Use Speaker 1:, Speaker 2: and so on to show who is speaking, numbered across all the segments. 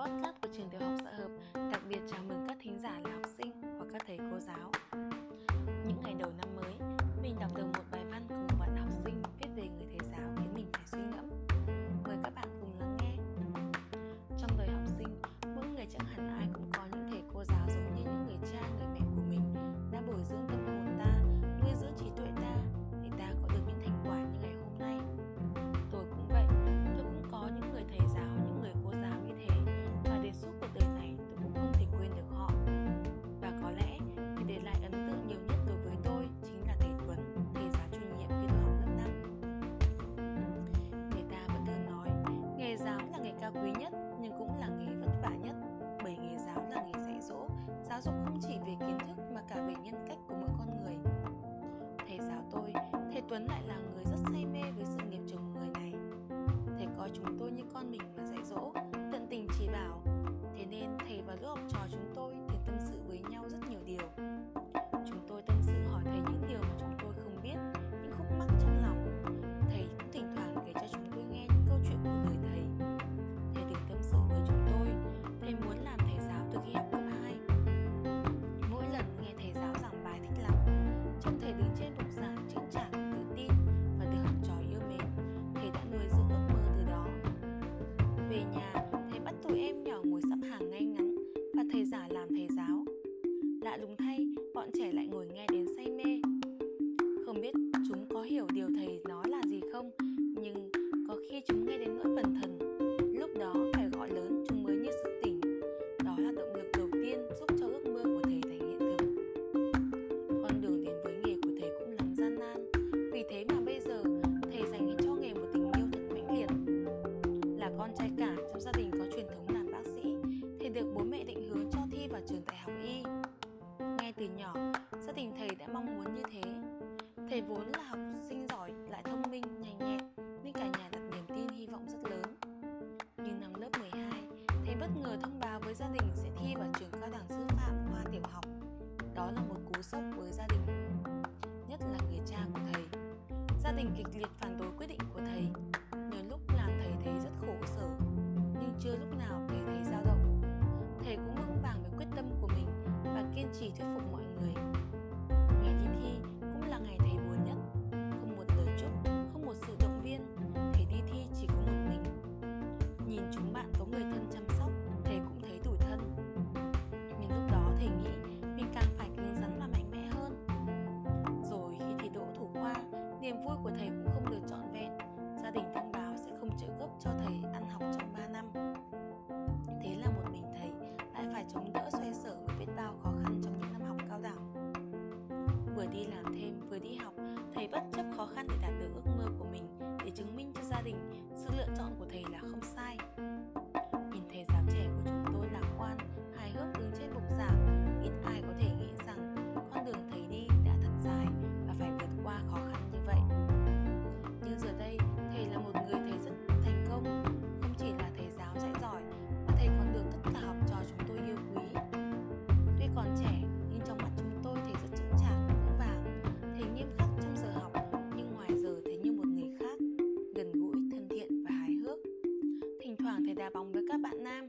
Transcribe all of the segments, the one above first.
Speaker 1: podcast Kucing tiểu học Về nhà, thầy bắt tụi em nhỏ ngồi sắp hàng ngay ngắn và thầy giả làm thầy giáo. Lạ lùng thay, bọn trẻ lại ngồi nghe đến say mê. Không biết chúng có hiểu điều tình thầy đã mong muốn như thế. Thầy vốn là học sinh giỏi, lại thông minh, nhanh nhẹn Nên cả nhà đặt niềm tin hy vọng rất lớn. Nhưng năm lớp 12, thầy bất ngờ thông báo với gia đình sẽ thi vào trường cao đẳng sư phạm khoa tiểu học. Đó là một cú sốc với gia đình Nhất là người cha của thầy. Gia đình kịch liệt phản đối quyết định của thầy. Nhiều lúc làm thầy thấy rất khổ sở Nhưng chưa lúc nào thầy thấy dao động. Thầy cũng vững vàng với quyết tâm của mình Và kiên trì thuyết phục mọi vui của thầy cũng không được trọn vẹn. Gia đình thông báo sẽ không trợ cấp cho thầy ăn học trong 3 năm. Thế là một mình thầy lại phải chống đỡ xoay sở với biết bao khó khăn trong những năm học cao đẳng. Vừa đi làm thêm, vừa đi học, thầy bất chấp khó khăn để đạt được ước phòng với các bạn nam.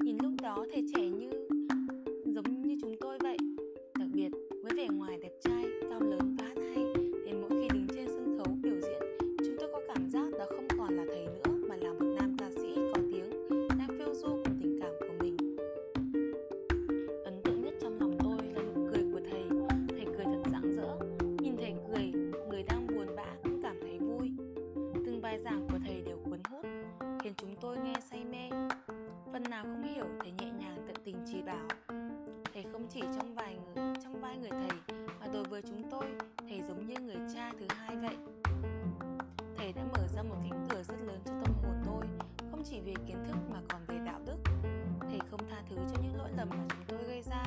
Speaker 1: Nhìn lúc đó thầy trẻ như giống như chúng tôi vậy. Đặc biệt với vẻ ngoài đẹp trai, cao lớn. hiểu thấy nhẹ nhàng, tận tình chỉ bảo, thầy không chỉ trong vài người, trong vai người thầy, mà đối với chúng tôi, thầy giống như người cha thứ hai vậy. Thầy đã mở ra một cánh cửa rất lớn cho tâm hồn tôi, không chỉ về kiến thức mà còn về đạo đức. Thầy không tha thứ cho những lỗi lầm mà chúng tôi gây ra,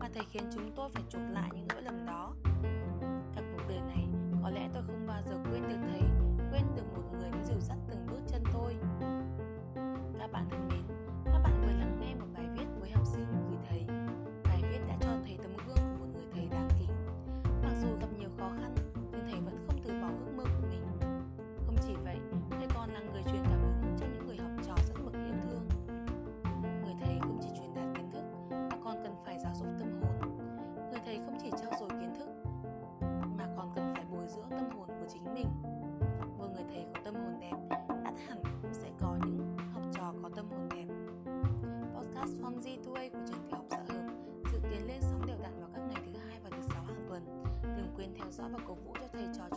Speaker 1: mà thầy khiến chúng tôi phải chuộc lại những lỗi lầm đó. Cả cuộc đời này, có lẽ tôi không dõi và cổ vũ cho thầy trò